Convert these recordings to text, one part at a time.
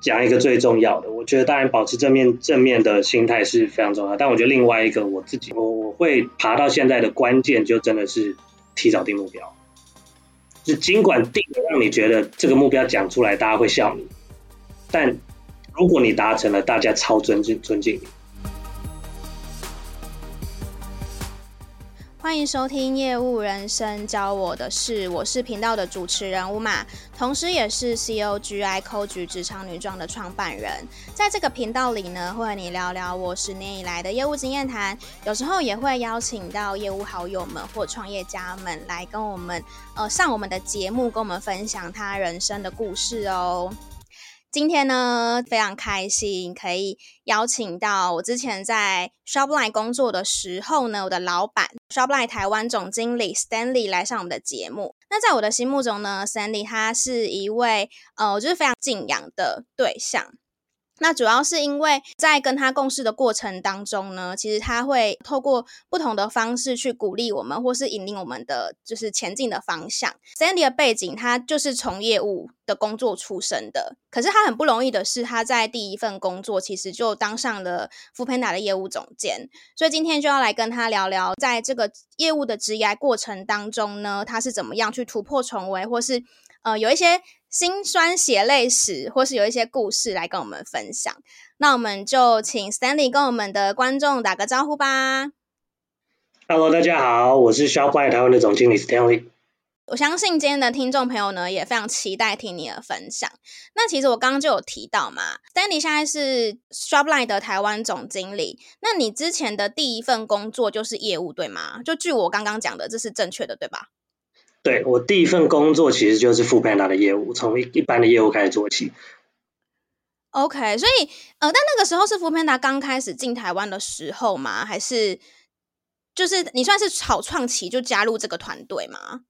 讲一个最重要的，我觉得当然保持正面正面的心态是非常重要，但我觉得另外一个我自己我我会爬到现在的关键就真的是提早定目标，就尽管定的让你觉得这个目标讲出来大家会笑你，但如果你达成了，大家超尊敬尊敬你。欢迎收听业务人生教我的事，我是频道的主持人乌玛，同时也是 COGI Coach 职场女装的创办人。在这个频道里呢，会和你聊聊我十年以来的业务经验谈，有时候也会邀请到业务好友们或创业家们来跟我们呃上我们的节目，跟我们分享他人生的故事哦。今天呢，非常开心可以邀请到我之前在 Shopline 工作的时候呢，我的老板 Shopline 台湾总经理 Stanley 来上我们的节目。那在我的心目中呢，Stanley 他是一位呃，我就是非常敬仰的对象。那主要是因为在跟他共事的过程当中呢，其实他会透过不同的方式去鼓励我们，或是引领我们的就是前进的方向。Sandy 的背景，他就是从业务的工作出身的，可是他很不容易的是，他在第一份工作其实就当上了 Foodpanda 的业务总监。所以今天就要来跟他聊聊，在这个业务的职涯过程当中呢，他是怎么样去突破重围，或是呃有一些。辛酸血泪史，或是有一些故事来跟我们分享。那我们就请 Stanley 跟我们的观众打个招呼吧。Hello，大家好，我是 Shopline 台湾的总经理 Stanley。我相信今天的听众朋友呢，也非常期待听你的分享。那其实我刚刚就有提到嘛，Stanley 现在是 Shopline 的台湾总经理。那你之前的第一份工作就是业务，对吗？就据我刚刚讲的，这是正确的，对吧？对，我第一份工作其实就是 Foodpanda 的业务，从一一般的业务开始做起。OK，所以呃，但那个时候是 Foodpanda 刚开始进台湾的时候吗？还是就是你算是草创期就加入这个团队吗？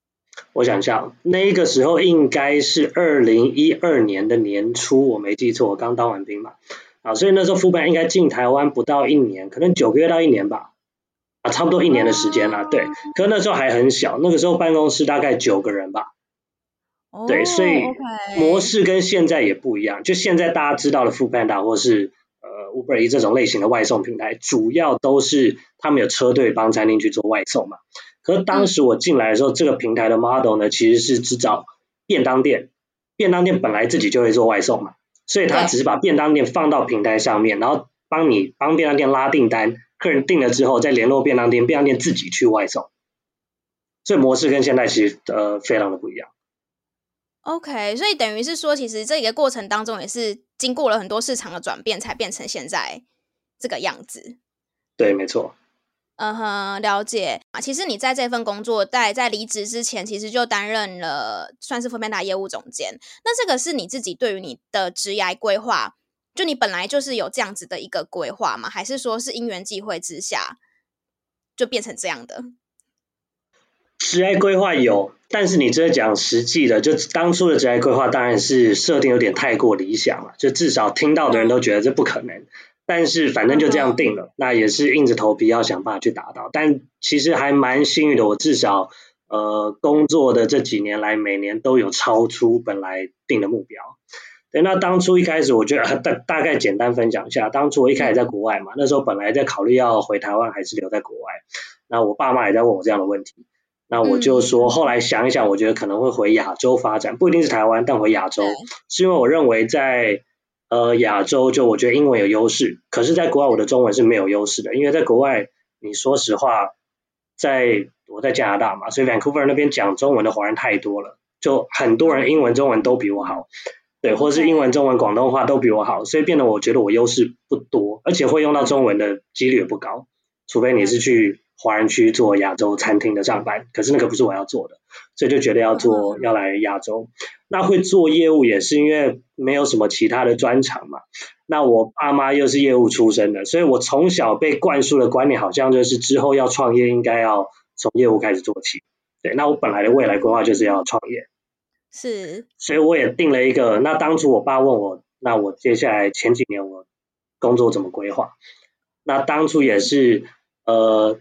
我想一下，那个时候应该是二零一二年的年初，我没记错，我刚当完兵嘛。啊，所以那时候 Foodpanda 应该进台湾不到一年，可能九个月到一年吧。啊，差不多一年的时间了，对。可那时候还很小，那个时候办公室大概九个人吧。哦。对，所以模式跟现在也不一样。就现在大家知道的 Foodpanda 或是呃 Uber Eats 这种类型的外送平台，主要都是他们有车队帮餐厅去做外送嘛。可是当时我进来的时候，这个平台的 model 呢，其实是只找便当店，便当店本来自己就会做外送嘛，所以他只是把便当店放到平台上面，然后帮你帮便当店拉订单。客人订了之后，再联络便当店，便当店自己去外送，所以模式跟现在其实呃非常的不一样。OK，所以等于是说，其实这个过程当中也是经过了很多市场的转变，才变成现在这个样子。对，没错。嗯哼，了解啊。其实你在这份工作在在离职之前，其实就担任了算是 Foodpanda 业务总监。那这个是你自己对于你的职涯规划？就你本来就是有这样子的一个规划吗？还是说是因缘际会之下就变成这样的？职业规划有，但是你这讲实际的，就当初的职业规划当然是设定有点太过理想了，就至少听到的人都觉得这不可能。但是反正就这样定了，那也是硬着头皮要想办法去达到。但其实还蛮幸运的，我至少呃工作的这几年来，每年都有超出本来定的目标。对，那当初一开始，我觉得大大概简单分享一下。当初我一开始在国外嘛，那时候本来在考虑要回台湾还是留在国外。那我爸妈也在问我这样的问题。那我就说，后来想一想，我觉得可能会回亚洲发展，不一定是台湾，但回亚洲，是因为我认为在呃亚洲，就我觉得英文有优势。可是，在国外我的中文是没有优势的，因为在国外，你说实话，在我在加拿大嘛，所以 Vancouver 那边讲中文的华人太多了，就很多人英文、中文都比我好。对，或是英文、中文、广东话都比我好，所以变得我觉得我优势不多，而且会用到中文的几率也不高，除非你是去华人区做亚洲餐厅的上班，可是那个不是我要做的，所以就觉得要做要来亚洲。那会做业务也是因为没有什么其他的专长嘛。那我爸妈又是业务出身的，所以我从小被灌输的观念好像就是之后要创业应该要从业务开始做起。对，那我本来的未来规划就是要创业。是，所以我也定了一个。那当初我爸问我，那我接下来前几年我工作怎么规划？那当初也是呃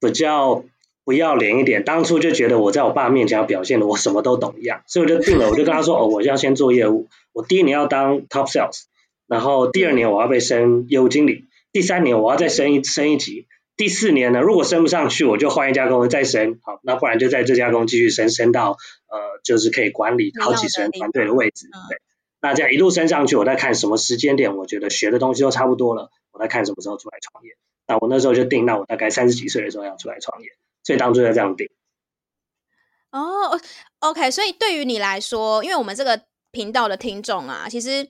比较不要脸一点，当初就觉得我在我爸面前要表现的我什么都懂一样，所以我就定了，我就跟他说，哦，我要先做业务，我第一年要当 top sales，然后第二年我要被升业务经理，第三年我要再升一升一级，第四年呢，如果升不上去，我就换一家公司再升，好，那不然就在这家公司继续升，升到呃就是可以管理好几十人团队的位置，对，那这样一路升上去，我再看什么时间点，我觉得学的东西都差不多了，我再看什么时候出来创业，那我那时候就定，那我大概三十几岁的时候要出来创业。所以当初就这样定。哦，OK，所以对于你来说，因为我们这个频道的听众啊，其实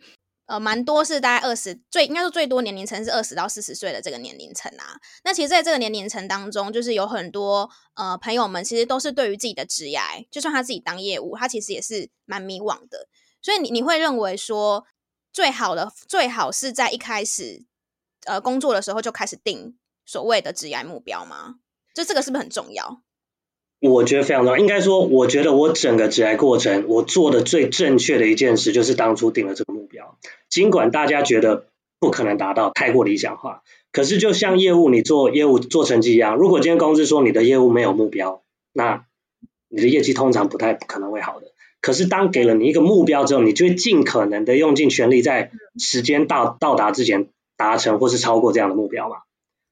呃蛮多是大概二十，最应该说最多年龄层是二十到四十岁的这个年龄层啊。那其实在这个年龄层当中，就是有很多呃朋友们，其实都是对于自己的职业，就算他自己当业务，他其实也是蛮迷惘的。所以你你会认为说，最好的最好是在一开始呃工作的时候就开始定所谓的职业目标吗？就这个是不是很重要？我觉得非常重要。应该说，我觉得我整个职业过程，我做的最正确的一件事，就是当初定了这个目标。尽管大家觉得不可能达到，太过理想化，可是就像业务，你做业务做成绩一样，如果今天公司说你的业务没有目标，那你的业绩通常不太可能会好的。可是当给了你一个目标之后，你就会尽可能的用尽全力，在时间到到达之前达成或是超过这样的目标嘛。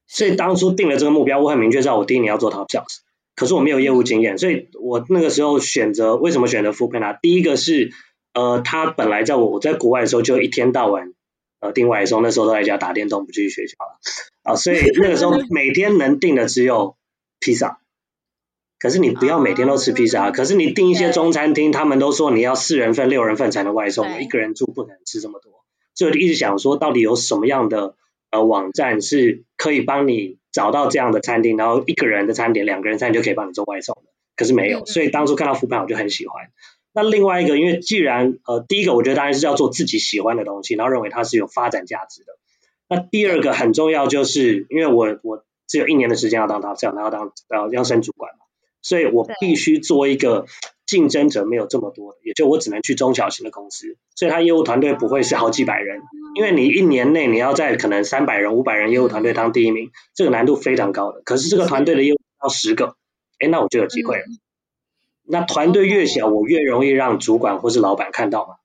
所以当初定了这个目标，我很明确知道我第一年要做 top sales，可是我没有业务经验，所以我那个时候选择为什么选择 foodpanda？第一个是呃，他本来在我我在国外的时候就一天到晚呃订外送，那时候都在家打电动，不去学校了啊，所以那个时候每天能订的只有披萨。可是你不要每天都吃披萨，可是你订一些中餐厅，他们都说你要四人份、六人份才能外送，一个人住不能吃这么多，所以我就一直想说，到底有什么样的？呃，网站是可以帮你找到这样的餐厅，然后一个人的餐点、两个人餐点就可以帮你做外送的。可是没有，所以当初看到 foodpanda 我就很喜欢。那另外一个，因为既然呃，第一个我觉得当然是要做自己喜欢的东西，然后认为它是有发展价值的。那第二个很重要，就是因为我我只有一年的时间要当 top sales，然后当呃要升主管嘛，所以我必须做一个。竞争者没有这么多，也就我只能去中小型的公司，所以他业务团队不会是好几百人，因为你一年内你要在可能三百人、五百人业务团队当第一名，这个难度非常高的。可是这个团队的业务要十个，哎，那我就有机会了。那团队越小，我越容易让主管或是老板看到嘛，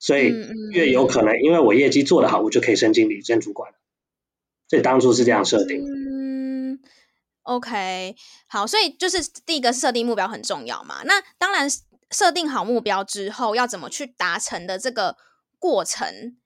所以越有可能，因为我业绩做得好，我就可以升经理、升主管了。所以当初是这样设定。OK，好，所以就是第一个设定目标很重要嘛。那当然，设定好目标之后，要怎么去达成的这个过程，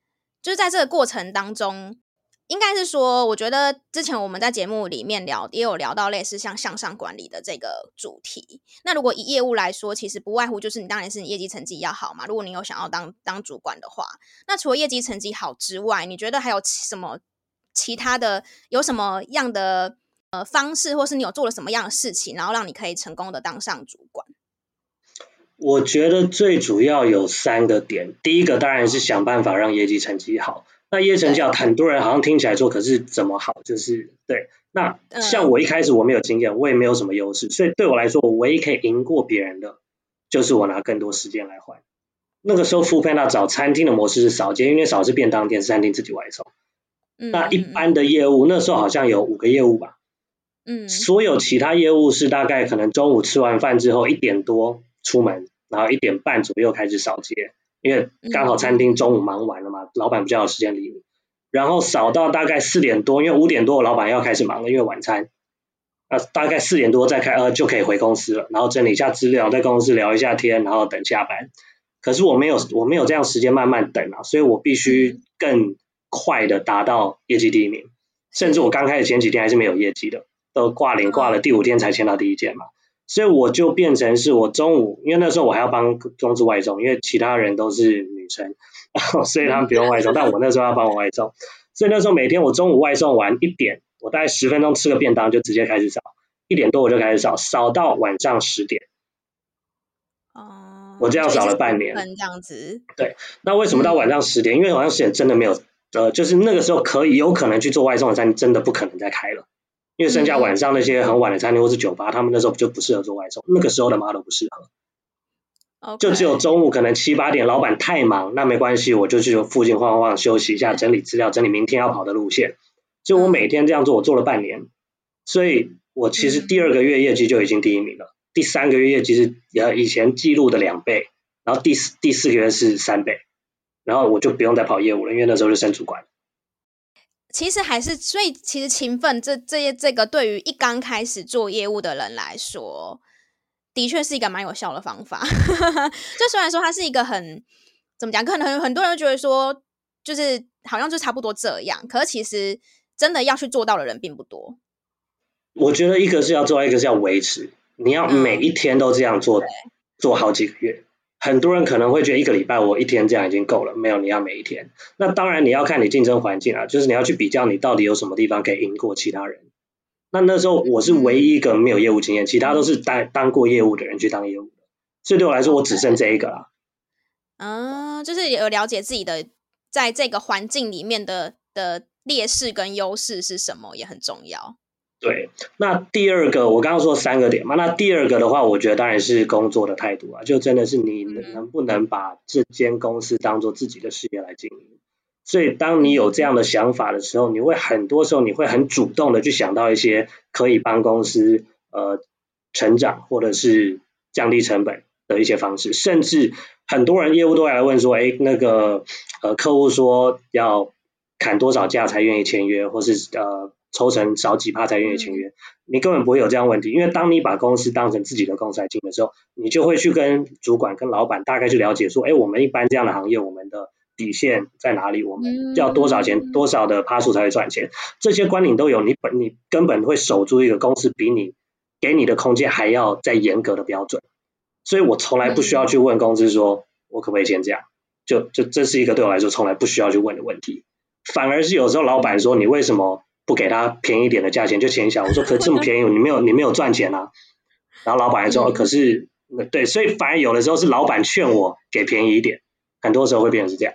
就是在这个过程当中，应该是说，我觉得之前我们在节目里面聊，也有聊到类似像向上管理的这个主题。那如果以业务来说，其实不外乎就是你当然是你业绩成绩要好嘛。如果你有想要当当主管的话，那除了业绩成绩好之外，你觉得还有什么其他的？有什么样的？呃，方式，或是你有做了什么样的事情，然后让你可以成功的当上主管？我觉得最主要有三个点，第一个当然是想办法让业绩成绩好。那业绩成绩好，很多人好像听起来说，可是怎么好？就是对。那像我一开始我没有经验，我也没有什么优势，所以对我来说，我唯一可以赢过别人的，就是我拿更多时间来换。那个时候，foodpanda 找餐厅的模式是少见，因为少是便当店，是餐厅自己外送。那一般的业务，那时候好像有五个业务吧。嗯，所有其他业务是大概可能中午吃完饭之后一点多出门，然后一点半左右开始扫街，因为刚好餐厅中午忙完了嘛，老板比较有时间理你。然后扫到大概四点多，因为五点多我老板要开始忙了，因为晚餐。那大概四点多再开，呃，就可以回公司了，然后整理一下资料，在公司聊一下天，然后等下班。可是我没有，我没有这样时间慢慢等啊，所以我必须更快的达到业绩第一名，甚至我刚开始前几天还是没有业绩的。都挂零挂了，第五天才签到第一件嘛，所以我就变成是我中午，因为那时候我还要帮公司外送，因为其他人都是女生，然后所以他们不用外送，但我那时候要帮我外送，所以那时候每天我中午外送完一点，我大概十分钟吃个便当就直接开始扫，一点多我就开始扫，扫到晚上十点。哦，我这样扫了半年。这样子。对，那为什么到晚上十点？因为晚上十点真的没有，呃，就是那个时候可以有可能去做外送的餐厅，真的不可能再开了。因为剩下晚上那些很晚的餐厅或是酒吧，他们那时候就不适合做外送，那个时候的 model 不适合。就只有中午可能七八点，老板太忙，那没关系，我就去附近晃晃休息一下，整理资料，整理明天要跑的路线。就我每天这样做，我做了半年，所以我其实第二个月业绩就已经第一名了，嗯、第三个月业绩是呃以前记录的两倍，然后第四第四个月是三倍，然后我就不用再跑业务了，因为那时候就升主管。其实还是，所以其实勤奋这这些这个对于一刚开始做业务的人来说，的确是一个蛮有效的方法。就虽然说它是一个很怎么讲，可能很很多人觉得说，就是好像就差不多这样，可是其实真的要去做到的人并不多。我觉得一个是要做，一个是要维持，你要每一天都这样做，嗯、做好几个月。很多人可能会觉得一个礼拜我一天这样已经够了，没有，你要每一天。那当然你要看你竞争环境啊，就是你要去比较你到底有什么地方可以赢过其他人。那那时候我是唯一一个没有业务经验，其他都是当当过业务的人去当业务的，所以对我来说我只剩这一个了。嗯，就是有了解自己的在这个环境里面的的劣势跟优势是什么也很重要。对，那第二个我刚刚说三个点嘛，那第二个的话，我觉得当然是工作的态度啊，就真的是你能不能把这间公司当做自己的事业来经营。所以当你有这样的想法的时候，你会很多时候你会很主动的去想到一些可以帮公司呃成长或者是降低成本的一些方式，甚至很多人业务都会来问说，哎，那个呃客户说要砍多少价才愿意签约，或是呃。抽成少几趴才愿意签约，你根本不会有这样问题，因为当你把公司当成自己的公司来经营的时候，你就会去跟主管、跟老板大概去了解说，哎，我们一般这样的行业，我们的底线在哪里？我们要多少钱、多少的趴数才会赚钱？这些观念都有，你本你根本会守住一个公司比你给你的空间还要再严格的标准。所以我从来不需要去问公司说，我可不可以先这样？就就这是一个对我来说从来不需要去问的问题，反而是有时候老板说，你为什么？不给他便宜一点的价钱就签下，我说 可这么便宜，你没有你没有赚钱啊。然后老板还说，可是对，所以反而有的时候是老板劝我给便宜一点，很多时候会变成是这样。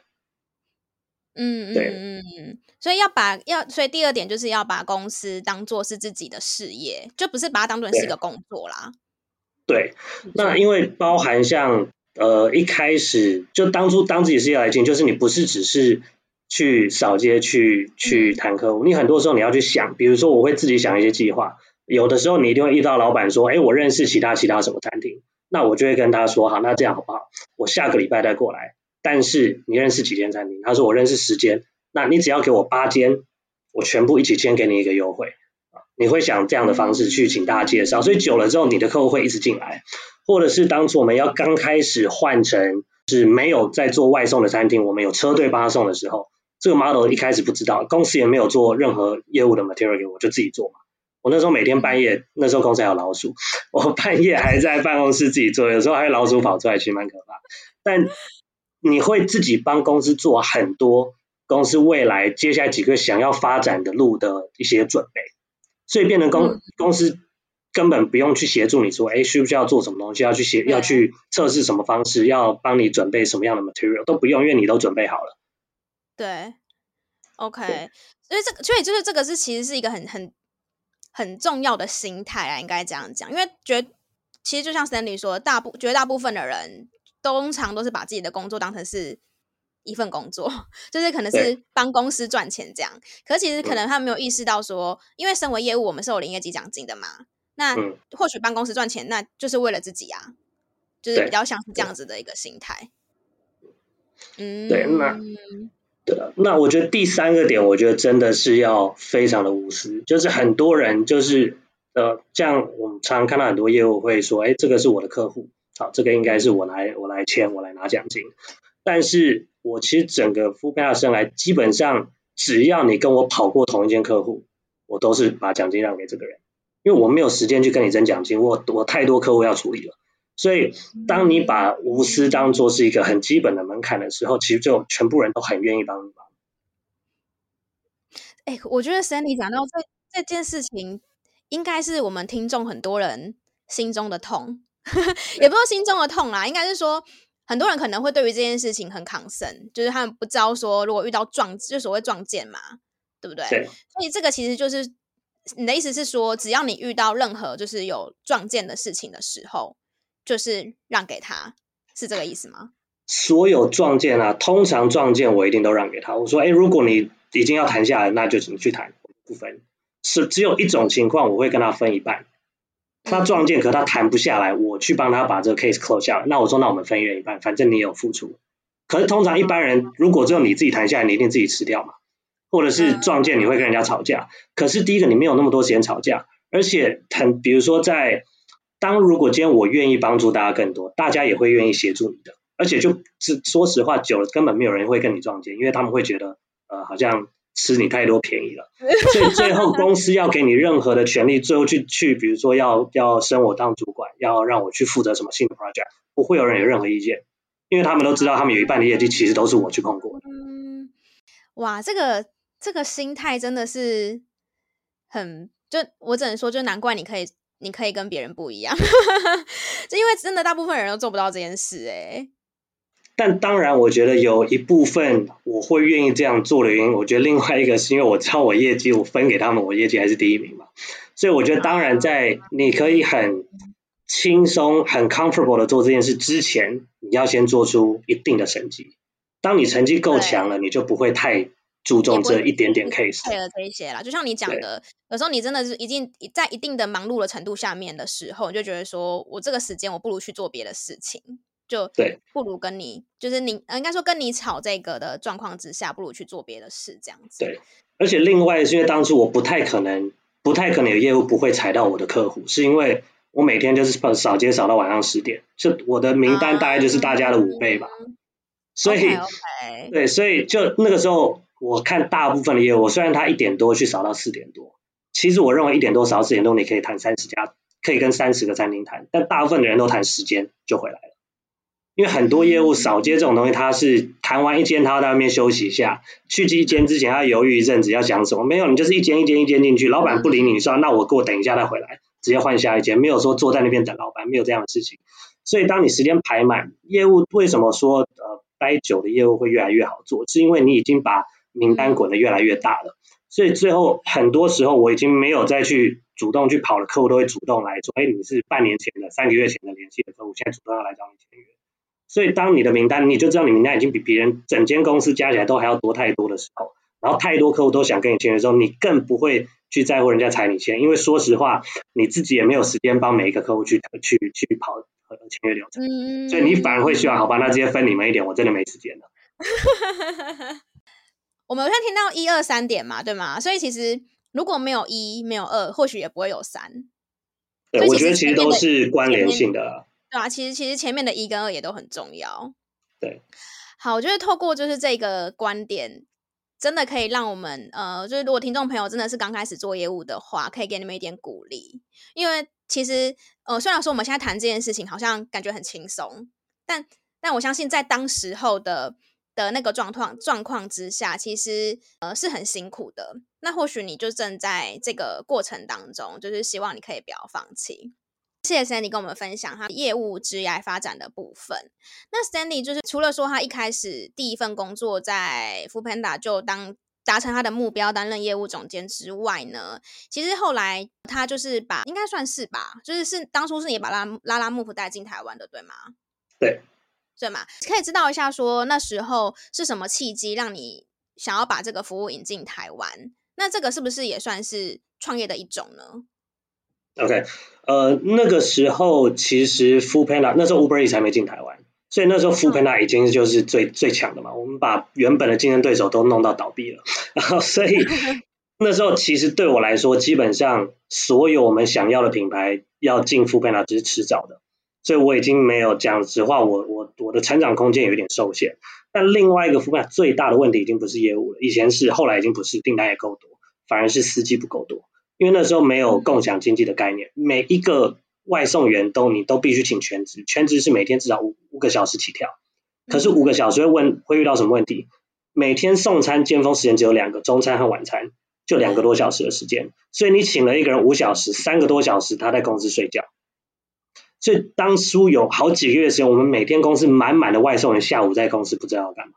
嗯对嗯嗯嗯，所以要把要，所以第二点就是要把公司当做是自己的事业，就不是把它当做是一个工作啦。对，那因为包含像呃一开始就当初当自己事业来进，就是你不是只是。去扫街，去去谈客户。你很多时候你要去想，比如说我会自己想一些计划。有的时候你一定会遇到老板说，哎，我认识其他其他什么餐厅，那我就会跟他说，好，那这样好不好？我下个礼拜再过来。但是你认识几间餐厅？他说我认识十间，那你只要给我八间，我全部一起签给你一个优惠。你会想这样的方式去请大家介绍，所以久了之后，你的客户会一直进来。或者是当初我们要刚开始换成是没有在做外送的餐厅，我们有车队帮他送的时候。这个 model 一开始不知道，公司也没有做任何业务的 material 给我，就自己做嘛。我那时候每天半夜，那时候公司还有老鼠，我半夜还在办公室自己做，有时候还有老鼠跑出来，其实蛮可怕。但你会自己帮公司做很多公司未来接下来几个想要发展的路的一些准备，所以变成公公司根本不用去协助你说，哎，需不需要做什么东西，要去协要去测试什么方式，要帮你准备什么样的 material 都不用，因为你都准备好了。对，OK，所以这个，所以就是这个是其实是一个很很很重要的心态啊，应该这样讲，因为觉其实就像 Stanley 说，大部绝大部分的人通常都是把自己的工作当成是一份工作，就是可能是帮公司赚钱这样，可是其实可能他没有意识到说，因为身为业务，我们是有零业绩奖金的嘛，那或许帮公司赚钱，那就是为了自己啊，就是比较像是这样。子的一个心态。嗯，对，那。对，那我觉得第三个点，我觉得真的是要非常的无私，就是很多人就是呃，像我们常常看到很多业务会说，哎，这个是我的客户，好，这个应该是我来我来签，我来拿奖金。但是我其实整个 Foodpanda 生来，基本上只要你跟我跑过同一间客户，我都是把奖金让给这个人，因为我没有时间去跟你争奖金，我我太多客户要处理了。所以，当你把无私当做是一个很基本的门槛的时候，其实就全部人都很愿意帮你忙。哎，我觉得 Stanley 讲到这这件事情，应该是我们听众很多人心中的痛，也不是心中的痛啦，应该是说很多人可能会对于这件事情很 concern，就是他们不知道说如果遇到撞，就所谓撞见嘛，对不对？对。所以这个其实就是你的意思是说，只要你遇到任何就是有撞见的事情的时候。就是让给他，是这个意思吗？所有撞见啊，通常撞见我一定都让给他。我说，哎，如果你已经要谈下来，那就你去谈，不分。是只有一种情况，我会跟他分一半。他撞见，可他谈不下来，我去帮他把这个 case close 下来。那我说，那我们分一人一半，反正你有付出。可是通常一般人，如果只有你自己谈下来，你一定自己吃掉嘛。或者是撞见你会跟人家吵架。可是第一个，你没有那么多时间吵架，而且很，比如说在当如果今天我愿意帮助大家更多，大家也会愿意协助你的。而且就是说实话，久了根本没有人会跟你撞见，因为他们会觉得呃好像。吃你太多便宜了，所以最后公司要给你任何的权利，最后去去，比如说要要升我当主管，要让我去负责什么新的 project，不会有人有任何意见，因为他们都知道，他们有一半的业绩其实都是我去碰过的。嗯，哇，这个这个心态真的是很，就我只能说，就难怪你可以，你可以跟别人不一样，就因为真的大部分人都做不到这件事，哎。但当然，我觉得有一部分我会愿意这样做的原因，我觉得另外一个是因为我知道我业绩，我分给他们，我业绩还是第一名嘛。所以我觉得，当然在你可以很轻松、很 comfortable 的做这件事之前，你要先做出一定的成绩。当你成绩够强了，你就不会太注重这一点点 case。配合这一些啦，就像你讲的，有时候你真的是已经在一定的忙碌的程度下面的时候，你就觉得说我这个时间我不如去做别的事情。就对，不如跟你就是你，应该说跟你吵这个的状况之下，不如去做别的事这样子。对，而且另外是因为当初我不太可能，不太可能有业务不会踩到我的客户，是因为我每天就是扫街扫到晚上十点，就我的名单大概就是大家的五倍吧。嗯、所以，okay, okay. 对，所以就那个时候我看大部分的业务，虽然他一点多去扫到四点多，其实我认为一点多扫到四点多你可以谈三十家，可以跟三十个餐厅谈，但大部分的人都谈时间就回来了。因为很多业务扫街这种东西，他是谈完一间，他要在外面休息一下，去一间之前他犹豫一阵子要讲什么？没有，你就是一间一间一间进去，老板不理你，你说那我给我等一下再回来，直接换下一间，没有说坐在那边等老板，没有这样的事情。所以当你时间排满，业务为什么说呃待久的业务会越来越好做？是因为你已经把名单滚得越来越大了。所以最后很多时候我已经没有再去主动去跑了，客户都会主动来说，哎，你是半年前的、三个月前的联系的客户，现在主动要来找你签约。所以，当你的名单，你就知道你名单已经比别人整间公司加起来都还要多太多的时候，然后太多客户都想跟你签约的时候，你更不会去在乎人家踩你签，因为说实话，你自己也没有时间帮每一个客户去去去跑签约流程，嗯、所以你反而会希望，好吧，那直接分你们一点，我真的没时间了。我们现在听到一二三点嘛，对吗？所以其实如果没有一，没有二，或许也不会有三。对，我觉得其实都是关联性的。对啊，其实其实前面的一跟二也都很重要。对，好，我觉得透过就是这个观点，真的可以让我们呃，就是如果听众朋友真的是刚开始做业务的话，可以给你们一点鼓励。因为其实呃，虽然说我们现在谈这件事情好像感觉很轻松，但但我相信在当时候的的那个状况状况之下，其实呃是很辛苦的。那或许你就正在这个过程当中，就是希望你可以不要放弃。谢谢 Sandy 跟我们分享他业务职涯发展的部分。那 Sandy 就是除了说他一开始第一份工作在 Foodpanda 就当达成他的目标担任业务总监之外呢，其实后来他就是把应该算是吧，就是是当初是你把拉拉拉木夫带进台湾的，对吗？对，对嘛？可以知道一下说那时候是什么契机让你想要把这个服务引进台湾？那这个是不是也算是创业的一种呢？OK，呃，那个时候其实 Foodpanda 那时候 Uber Eats 还没进台湾，所以那时候 Foodpanda 已经就是最最强的嘛。我们把原本的竞争对手都弄到倒闭了，然后所以 那时候其实对我来说，基本上所有我们想要的品牌要进 Foodpanda 只是迟早的，所以我已经没有讲实话，我我我的成长空间有点受限。但另外一个 Foodpanda 最大的问题已经不是业务了，以前是，后来已经不是，订单也够多，反而是司机不够多。因为那时候没有共享经济的概念，每一个外送员都你都必须请全职，全职是每天至少五五个小时起跳。可是五个小时会问会遇到什么问题？每天送餐尖峰时间只有两个，中餐和晚餐就两个多小时的时间，所以你请了一个人五小时，三个多小时他在公司睡觉。所以当初有好几个月时间，我们每天公司满满的外送人下午在公司不知道要干嘛，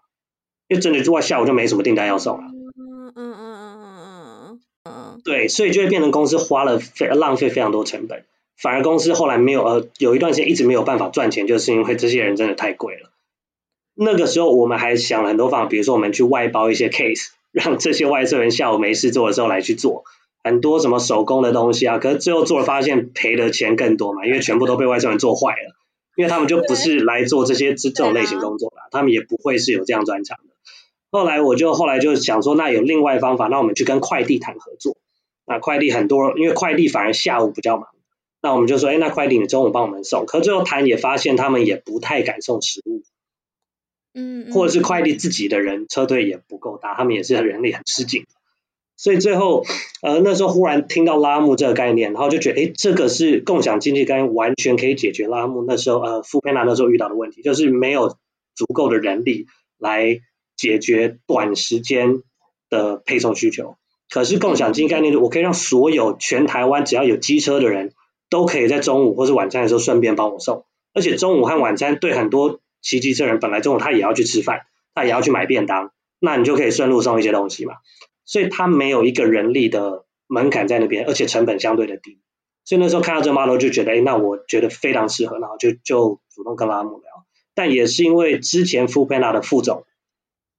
因为真的做到下午就没什么订单要送了。嗯嗯嗯嗯嗯嗯对，所以就会变成公司花了非浪费非常多成本，反而公司后来没有呃有一段时间一直没有办法赚钱，就是因为这些人真的太贵了。那个时候我们还想了很多方法，比如说我们去外包一些 case，让这些外送人下午没事做的时候来去做，很多什么手工的东西啊，可是最后做了发现赔的钱更多嘛，因为全部都被外送人做坏了，因为他们就不是来做这些这这种类型工作啦，他们也不会是有这样专长的。后来我就后来就想说，那有另外方法，那我们去跟快递谈合作。那快递很多，因为快递反而下午比较忙，那我们就说，哎，那快递你中午帮我们送。可最后谈也发现，他们也不太敢送食物，嗯，或者是快递自己的人车队也不够大，他们也是人力很吃紧。所以最后，呃，那时候忽然听到拉木这个概念，然后就觉得，哎，这个是共享经济概念，完全可以解决拉木那时候，呃，foodpanda 那时候遇到的问题，就是没有足够的人力来解决短时间的配送需求。可是共享经济概念，我可以让所有全台湾只要有机车的人都可以在中午或是晚餐的时候顺便帮我送，而且中午和晚餐对很多骑机车人本来中午他也要去吃饭，他也要去买便当，那你就可以顺路送一些东西嘛。所以他没有一个人力的门槛在那边，而且成本相对的低。所以那时候看到这个 model 就觉得，哎，那我觉得非常适合，然后就就主动跟拉姆聊。但也是因为之前 foodpanda 的副总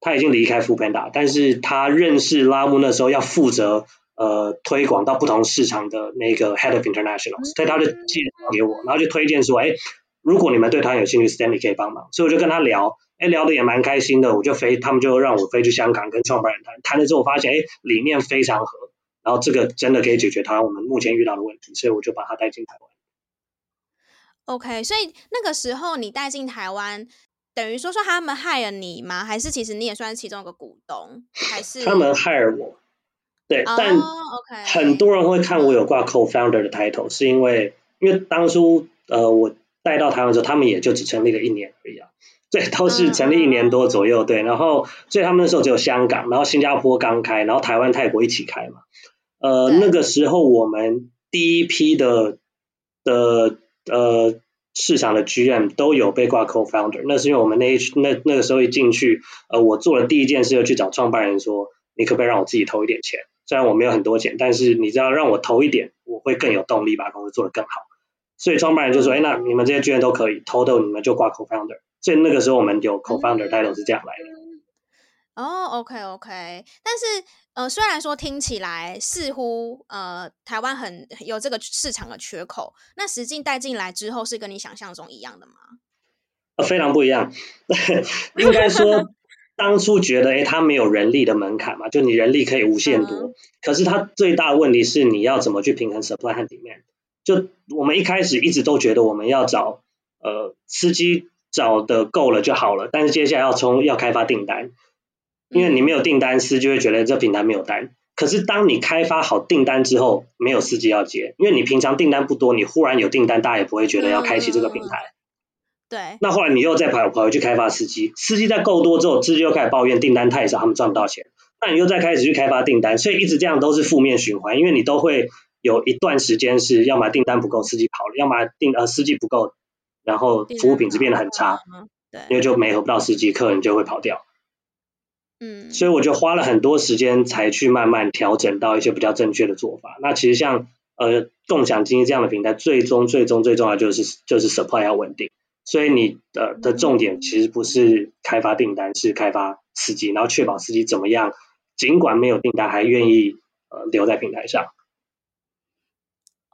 他已经离开 foodpanda，但是他认识拉姆那时候要负责呃推广到不同市场的那个 head of international，所以他就介绍给我，然后就推荐说，哎，如果你们对他有兴趣，Stanley 可以帮忙。所以我就跟他聊。哎，聊得也蛮开心的，我就飞，他们就让我飞去香港跟创办人谈，谈了之后我发现，哎，理念非常合，然后这个真的可以解决他我们目前遇到的问题，所以我就把他带进台湾。OK，所以那个时候你带进台湾，等于说说他们 hire 你吗？还是其实你也算是其中一个股东？还是他们 hire 我？对，oh, 但 OK，很多人会看我有挂 co-founder 的 title，是因为因为当初呃我带到台湾之后，他们也就只成立了一年而已啊。对，都是成立一年多左右，对，然后所以他们那时候只有香港，然后新加坡刚开，然后台湾、泰国一起开嘛。呃，那个时候我们第一批的的呃市场的 GM 都有被挂 Co-founder，那是因为我们那一那那个时候一进去，呃，我做了第一件事就去找创办人说，你可不可以让我自己投一点钱？虽然我没有很多钱，但是你只要让我投一点，我会更有动力把公司做得更好。所以创办人就说，哎，那你们这些 GM 都可以投的，你们就挂 Co-founder。所以那个时候我们有 co-founder title 是这样来的。哦、oh，OK OK，但是呃，虽然说听起来似乎呃台湾很有这个市场的缺口，那实际带进来之后是跟你想象中一样的吗？呃，非常不一样。应该说 当初觉得，哎，它没有人力的门槛嘛，就你人力可以无限多。嗯、可是它最大的问题是你要怎么去平衡 supply 和 demand。就我们一开始一直都觉得我们要找呃司机。找的够了就好了，但是接下来要冲要开发订单，因为你没有订单，司机会觉得这平台没有单。可是当你开发好订单之后，没有司机要接，因为你平常订单不多，你忽然有订单，大家也不会觉得要开启这个平台。对。那后来你又再跑跑回去开发司机，司机在够多之后，司机又开始抱怨订单太少，他们赚不到钱。那你又再开始去开发订单，所以一直这样都是负面循环，因为你都会有一段时间是要么订单不够，司机跑了；要么订呃司机不够。然后服务品质变得很差，对，因为就没合不到司机，客人就会跑掉。嗯，所以我就花了很多时间才去慢慢调整到一些比较正确的做法。那其实像呃共享经济这样的平台，最终最终最重要就是就是 supply 要稳定。所以你的的重点其实不是开发订单，是开发司机，然后确保司机怎么样，尽管没有订单还愿意呃留在平台上。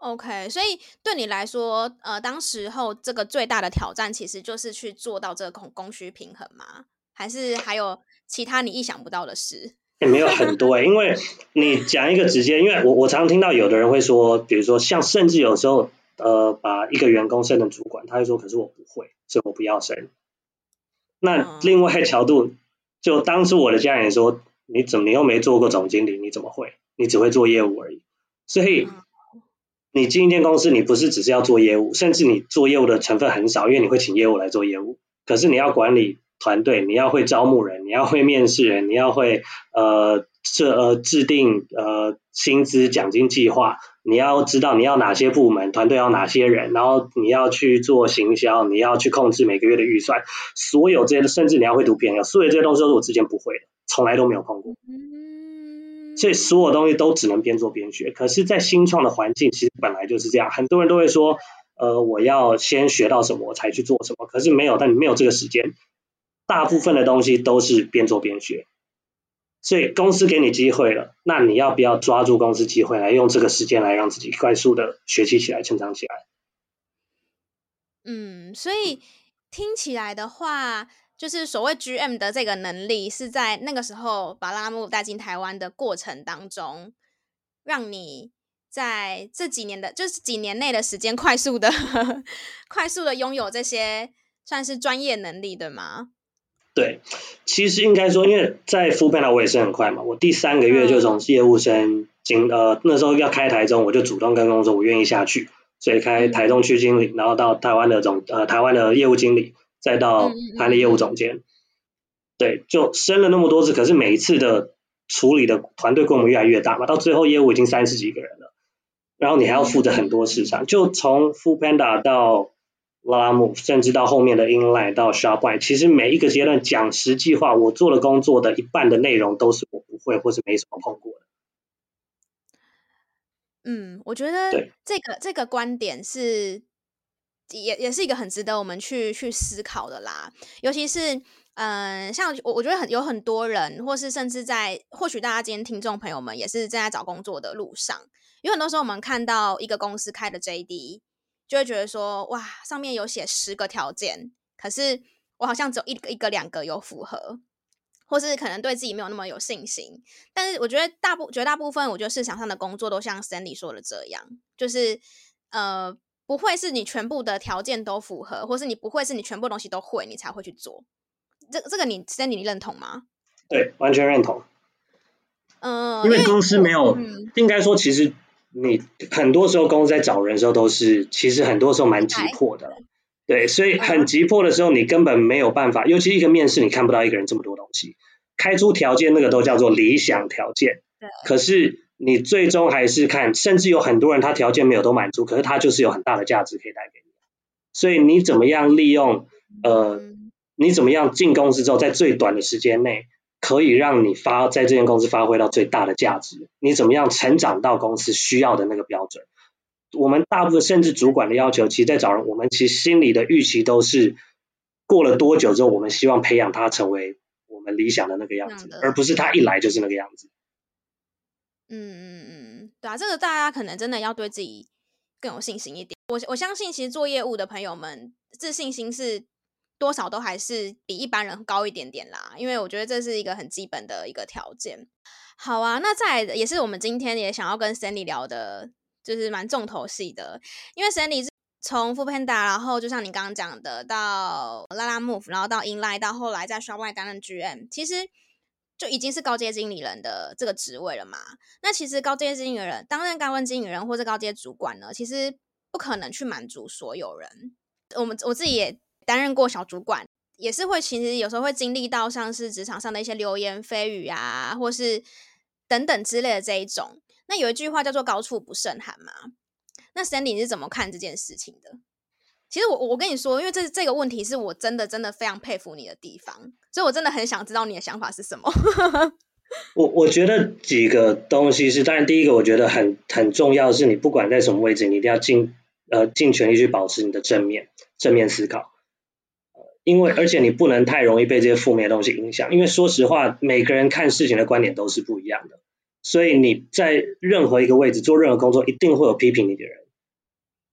OK，所以对你来说，呃，当时候这个最大的挑战其实就是去做到这个供供需平衡吗？还是还有其他你意想不到的事？也没有很多哎，因为你讲一个直接，因为我我常听到有的人会说，比如说像甚至有时候，呃，把一个员工升成主管，他会说，可是我不会，所以我不要升。那另外一角度，就当初我的家人说，你怎么你又没做过总经理，你怎么会？你只会做业务而已，所以。你进一间公司，你不是只是要做业务，甚至你做业务的成分很少，因为你会请业务来做业务。可是你要管理团队，你要会招募人，你要会面试人，你要会呃设呃制定呃薪资奖金计划，你要知道你要哪些部门，团队要哪些人，然后你要去做行销，你要去控制每个月的预算，所有这些，甚至你要会读 P&L，所有这些东西都是我之前不会的，从来都没有碰过。所以所有东西都只能边做边学，可是，在新创的环境，其实本来就是这样。很多人都会说，呃，我要先学到什么，才去做什么。可是没有，但你没有这个时间。大部分的东西都是边做边学。所以公司给你机会了，那你要不要抓住公司机会来用这个时间来让自己快速的学习起来、成长起来？嗯，所以听起来的话，就是所谓 GM 的这个能力，是在那个时候把拉拉木带进台湾的过程当中，让你在这几年的，就是几年内的时间，快速的、快速的拥有这些算是专业能力，对吗？对，其实应该说，因为在 foodpanda 我也是很快嘛，我第三个月就从业务生进、嗯，呃，那时候要开台中，我就主动跟公司说我愿意下去。所以开台中区经理，然后到台湾的总呃台湾的业务经理，再到台湾的业务总监，对，就升了那么多次，可是每一次的处理的团队规模越来越大嘛，到最后业务已经三十几个人了，然后你还要负责很多市场，就从 foodpanda 到 Lalamove，甚至到后面的 Inline 到 Shopify，其实每一个阶段讲实际话，我做的工作的一半的内容都是我不会或是没什么碰过的。嗯，我觉得这个这个观点是也也是一个很值得我们去去思考的啦。尤其是嗯、像我我觉得很有很多人，或是甚至在或许大家今天听众朋友们也是正在找工作的路上，有很多时候我们看到一个公司开的 JD，就会觉得说哇，上面有写十个条件，可是我好像只有一个一个两个有符合。或是可能对自己没有那么有信心，但是我觉得大部绝大部分，我觉得市场上的工作都像 Sandy 说的这样，就是呃，不会是你全部的条件都符合，或是你不会是你全部东西都会，你才会去做。这这个你 Stanley 你认同吗？对，完全认同。嗯、呃，因为公司没有，嗯、应该说其实你很多时候公司在找人的时候都是，其实很多时候蛮急迫的。对，所以很急迫的时候，你根本没有办法，尤其一个面试，你看不到一个人这么多东西，开出条件那个都叫做理想条件。对。可是你最终还是看，甚至有很多人他条件没有都满足，可是他就是有很大的价值可以带给你。所以你怎么样利用呃，你怎么样进公司之后，在最短的时间内可以让你发在这间公司发挥到最大的价值？你怎么样成长到公司需要的那个标准？我们大部分甚至主管的要求，其实在找人，我们其实心里的预期都是过了多久之后，我们希望培养他成为我们理想的那个样子，而不是他一来就是那个样子。嗯嗯嗯，对啊，这个大家可能真的要对自己更有信心一点。我我相信，其实做业务的朋友们自信心是多少都还是比一般人高一点点啦，因为我觉得这是一个很基本的一个条件。好啊，那再也是我们今天也想要跟 Stanley 聊的。就是蛮重头戏的，因为 Stanley 是从 FUPANDA 然后就像你刚刚讲的，到 Lalamove，然后到 Inline，到后来在 Shopline 担任 GM，其实就已经是高阶经理人的这个职位了嘛。那其实高阶经理人担任高阶经理人或者高阶主管呢，其实不可能去满足所有人。我们我自己也担任过小主管，也是会其实有时候会经历到像是职场上的一些流言蜚语啊，或是等等之类的这一种。那有一句话叫做“高处不胜寒”嘛？那 Sandy 你是怎么看这件事情的？其实我我跟你说，因为这这个问题是我真的真的非常佩服你的地方，所以我真的很想知道你的想法是什么。我我觉得几个东西是，当然第一个我觉得很很重要的是，你不管在什么位置，你一定要尽呃尽全力去保持你的正面正面思考，因为而且你不能太容易被这些负面的东西影响，因为说实话，每个人看事情的观点都是不一样的。所以你在任何一个位置做任何工作，一定会有批评你的人。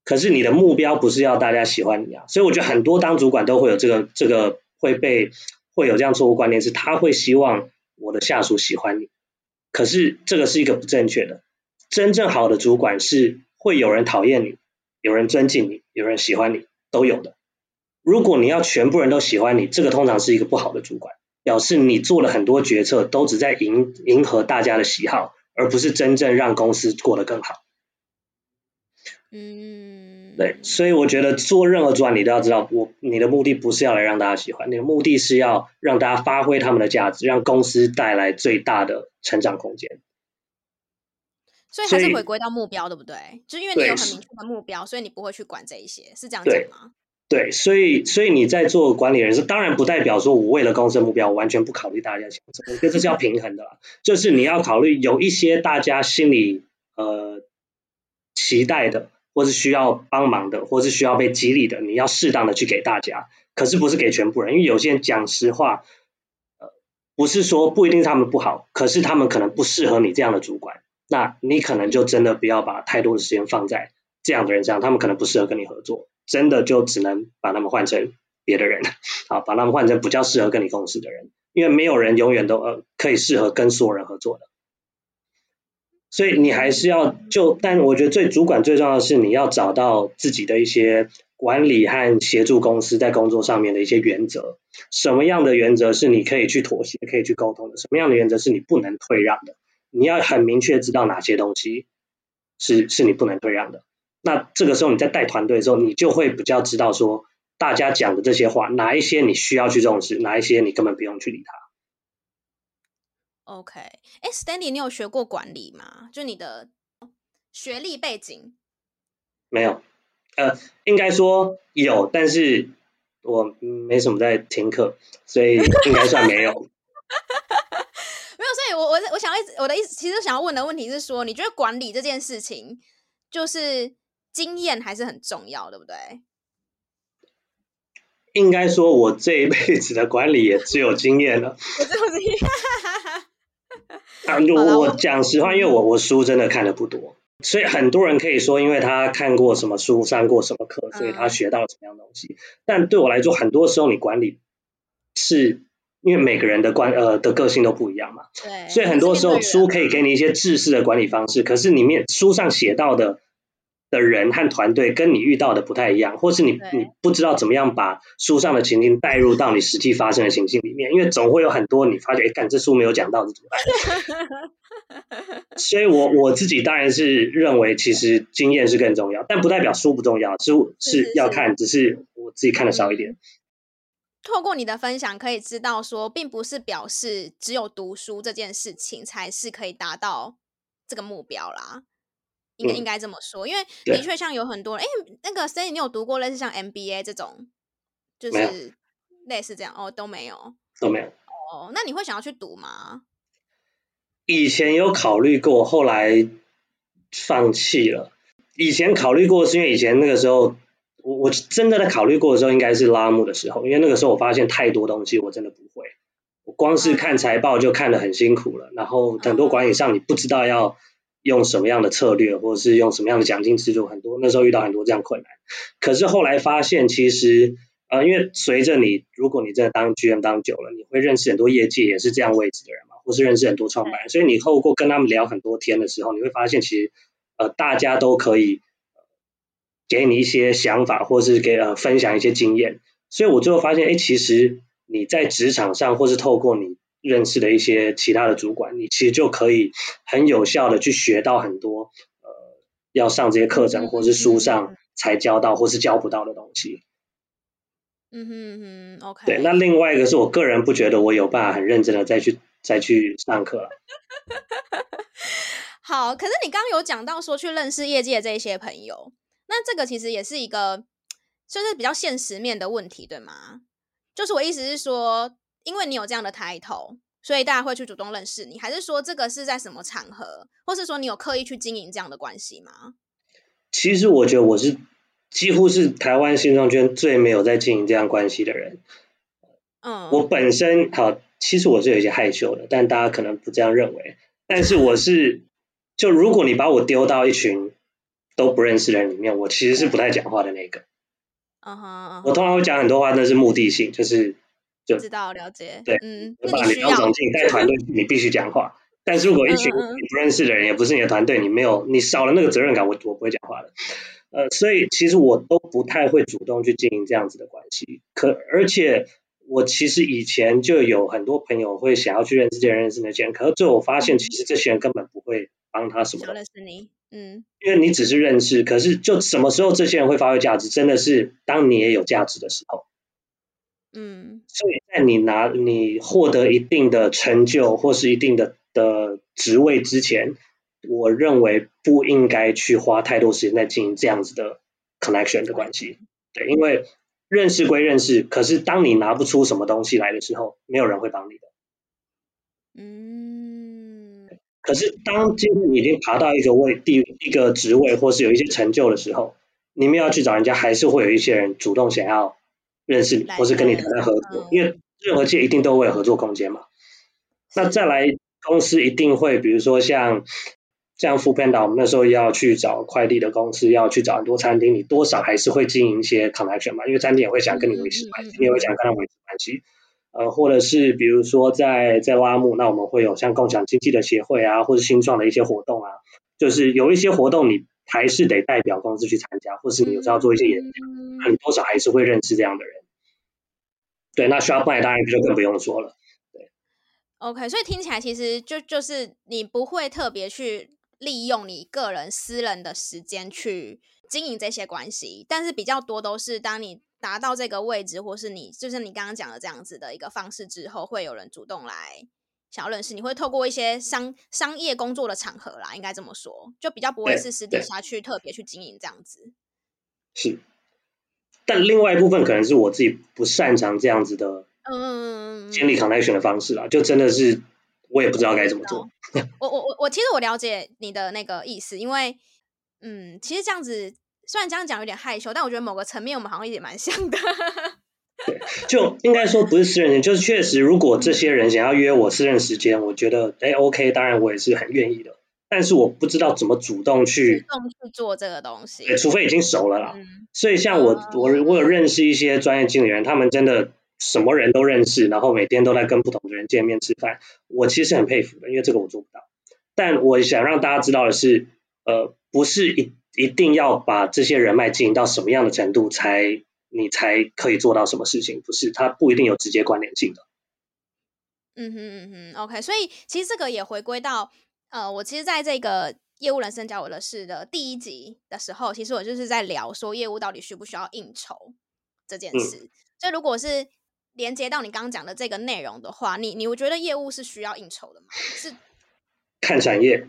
可是你的目标不是要大家喜欢你啊，所以我觉得很多当主管都会有这个这个会被会有这样错误观念，是他会希望我的下属喜欢你。可是这个是一个不正确的。真正好的主管是会有人讨厌你，有人尊敬你，有人喜欢你，都有的。如果你要全部人都喜欢你，这个通常是一个不好的主管。表示你做了很多决策，都只在迎迎合大家的喜好，而不是真正让公司过得更好。嗯，对，所以我觉得做任何主管，你都要知道，我你的目的不是要来让大家喜欢，你的目的是要让大家发挥他们的价值，让公司带来最大的成长空间。所以还是回归到目标，对不对？就因为你有很明确的目标，所以你不会去管这一些，是这样讲吗？对，所以所以你在做管理人时，当然不代表说我为了公司的目标，我完全不考虑大家想什么。我觉得这是要平衡的啦，就是你要考虑有一些大家心里呃期待的，或是需要帮忙的，或是需要被激励的，你要适当的去给大家，可是不是给全部人，因为有些人讲实话，呃，不是说不一定他们不好，可是他们可能不适合你这样的主管，那你可能就真的不要把太多的时间放在这样的人上，他们可能不适合跟你合作，真的就只能把他们换成别的人，好，把他们换成比较适合跟你共事的人，因为没有人永远都呃可以适合跟所有人合作的。所以你还是要就，但我觉得最主管最重要的是你要找到自己的一些管理和协助公司在工作上面的一些原则。什么样的原则是你可以去妥协、可以去沟通的？什么样的原则是你不能退让的？你要很明确知道哪些东西是是你不能退让的。那这个时候你在带团队的时候，你就会比较知道说大家讲的这些话，哪一些你需要去重视，哪一些你根本不用去理他。OK，哎，Stanley，你有学过管理吗？就你的学历背景？没有，呃，应该说有，但是我没什么在听课，所以应该算没有。没有，所以我我我想要我的意思，其实想要问的问题是说，你觉得管理这件事情，就是经验还是很重要，对不对？应该说，我这一辈子的管理也只有经验了。我只有经验。啊，我我讲实话，因为我我书真的看的不多，所以很多人可以说，因为他看过什么书，上过什么课，所以他学到了什么样的东西。但对我来说，很多时候你管理是因为每个人的关呃的个性都不一样嘛，对，所以很多时候书可以给你一些制式的管理方式，可是里面书上写到的。的人和团队跟你遇到的不太一样，或是你你不知道怎么样把书上的情境带入到你实际发生的情境里面，因为总会有很多你发觉，哎，干这书没有讲到，这怎么办？所以我我自己当然是认为，其实经验是更重要，但不代表书不重要，书是要看，只是我自己看的少一点。透过你的分享，可以知道说，并不是表示只有读书这件事情才是可以达到这个目标啦。应该应该这么说，因为的确像有很多人，哎，那个 Stanley，你有读过类似像 MBA 这种，就是类似这样哦，都没有，都没有。哦，那你会想要去读吗？以前有考虑过，后来放弃了。以前考虑过是因为以前那个时候，我我真的在考虑过的时候，应该是拉姆的时候，因为那个时候我发现太多东西我真的不会，我光是看财报就看得很辛苦了，嗯、然后很多管理上你不知道要。用什么样的策略，或者是用什么样的奖金制度，很多那时候遇到很多这样困难。可是后来发现，其实呃，因为随着你，如果你真的当 GM 当久了，你会认识很多业界也是这样位置的人嘛，或是认识很多创办人，所以你透过跟他们聊很多天的时候，你会发现，其实呃，大家都可以给你一些想法，或是给呃分享一些经验。所以我最后发现，哎，其实你在职场上，或是透过你。认识的一些其他的主管，你其实就可以很有效的去学到很多呃，要上这些课程或是书上才教到或是教不到的东西。嗯哼嗯哼，OK。对，那另外一个是我个人不觉得我有办法很认真的再去再去上课了。好，可是你刚刚有讲到说去认识业界这一些朋友，那这个其实也是一个就是比较现实面的问题，对吗？就是我意思是说。因为你有这样的抬头，所以大家会去主动认识你，还是说这个是在什么场合，或是说你有刻意去经营这样的关系吗？其实我觉得我是几乎是台湾新创圈最没有在经营这样关系的人。嗯，我本身好，其实我是有一些害羞的，但大家可能不这样认为。但是我是，就如果你把我丢到一群都不认识的人里面，我其实是不太讲话的那个。嗯哼，我通常会讲很多话，那是目的性，就是。就知道了解，对，嗯，把你当总经理带团队，你必须讲话。但是如果一群你不认识的人，也不是你的团队，你没有，你少了那个责任感，我我不会讲话的。呃，所以其实我都不太会主动去经营这样子的关系。可而且我其实以前就有很多朋友会想要去认识这些人，认识那些人，可是最后我发现，其实这些人根本不会帮他什么。认识你，嗯，因为你只是认识，可是就什么时候这些人会发挥价值，真的是当你也有价值的时候。嗯，所以在你拿你获得一定的成就或是一定的的职位之前，我认为不应该去花太多时间在经营这样子的 connection 的关系。对，因为认识归认识，可是当你拿不出什么东西来的时候，没有人会帮你的。嗯。可是当今天你已经爬到一个位第一个职位或是有一些成就的时候，你们要去找人家，还是会有一些人主动想要。认识你，或是跟你谈谈合作，因为任何界一定都会有合作空间嘛。那再来，公司一定会，比如说像像 foodpanda，我们那时候要去找快递的公司，要去找很多餐厅，你多少还是会经营一些 connection 嘛，因为餐厅也会想跟你维持关系，你也会想跟他维持关系。呃，或者是比如说在在拉木，那我们会有像共享经济的协会啊，或者新创的一些活动啊，就是有一些活动你还是得代表公司去参加，或是你有时候要做一些演讲，那你多少还是会认识这样的人。对，那 Shopify 当然就更不用说了。对，OK，所以听起来其实就就是你不会特别去利用你个人私人的时间去经营这些关系，但是比较多都是当你。达到这个位置，或是你就是你刚刚讲的这样子的一个方式之后，会有人主动来想要认识你，会透过一些商商业工作的场合啦，应该这么说，就比较不会是私底下去特别去经营这样子。是，但另外一部分可能是我自己不擅长这样子的，嗯，建立 connection 的方式啦，就真的是我也不知道该怎么做。我我我我其实我了解你的那个意思，因为嗯，其实这样子。虽然这样讲有点害羞，但我觉得某个层面我们好像也蛮像的。对，就应该说不是私人，就是确实，如果这些人想要约我私人时间，我觉得哎，OK，当然我也是很愿意的。但是我不知道怎么主动去主动去做这个东西，除非已经熟了啦。嗯、所以像我，我我有认识一些专业经理人，他们真的什么人都认识，然后每天都在跟不同的人见面吃饭。我其实很佩服的，因为这个我做不到。但我想让大家知道的是，呃，不是一。一定要把这些人脉经营到什么样的程度，才你才可以做到什么事情？不是，它不一定有直接关联性的。嗯哼嗯哼，OK。所以其实这个也回归到，呃，我其实在这个业务人生教我的事的第一集的时候，其实我就是在聊说业务到底需不需要应酬这件事。嗯、所以如果是连接到你刚刚讲的这个内容的话，你你会觉得业务是需要应酬的吗？是看产业。